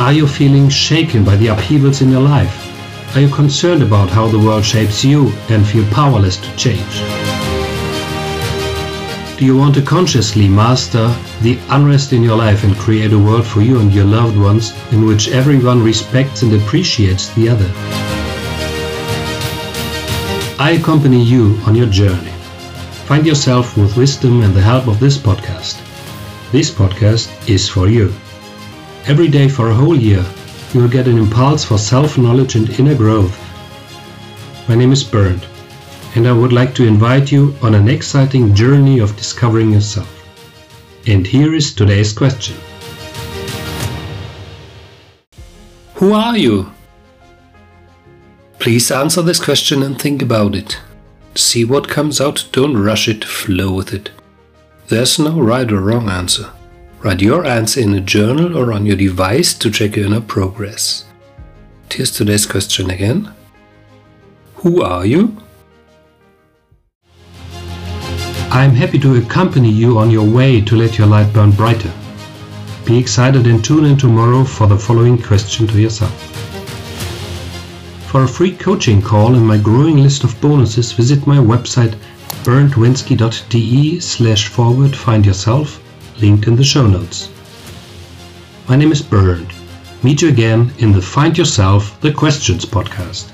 Are you feeling shaken by the upheavals in your life? Are you concerned about how the world shapes you and feel powerless to change? Do you want to consciously master the unrest in your life and create a world for you and your loved ones in which everyone respects and appreciates the other? I accompany you on your journey. Find yourself with wisdom and the help of this podcast. This podcast is for you. Every day for a whole year, you will get an impulse for self-knowledge and inner growth. My name is Bernd, and I would like to invite you on an exciting journey of discovering yourself. And here is today's question. Who are you? Please answer this question and think about it. See what comes out, don't rush it, flow with it. There's no right or wrong answer. Write your answer in a journal or on your device to check your inner progress. Here's today's question again. Who are you? I'm happy to accompany you on your way to let your light burn brighter. Be excited and tune in tomorrow for the following question to yourself. For a free coaching call and my growing list of bonuses, visit my website berndwenske.de slash forward find yourself linked in the show notes. My name is Bernd. Meet you again in the Find Yourself the Questions podcast.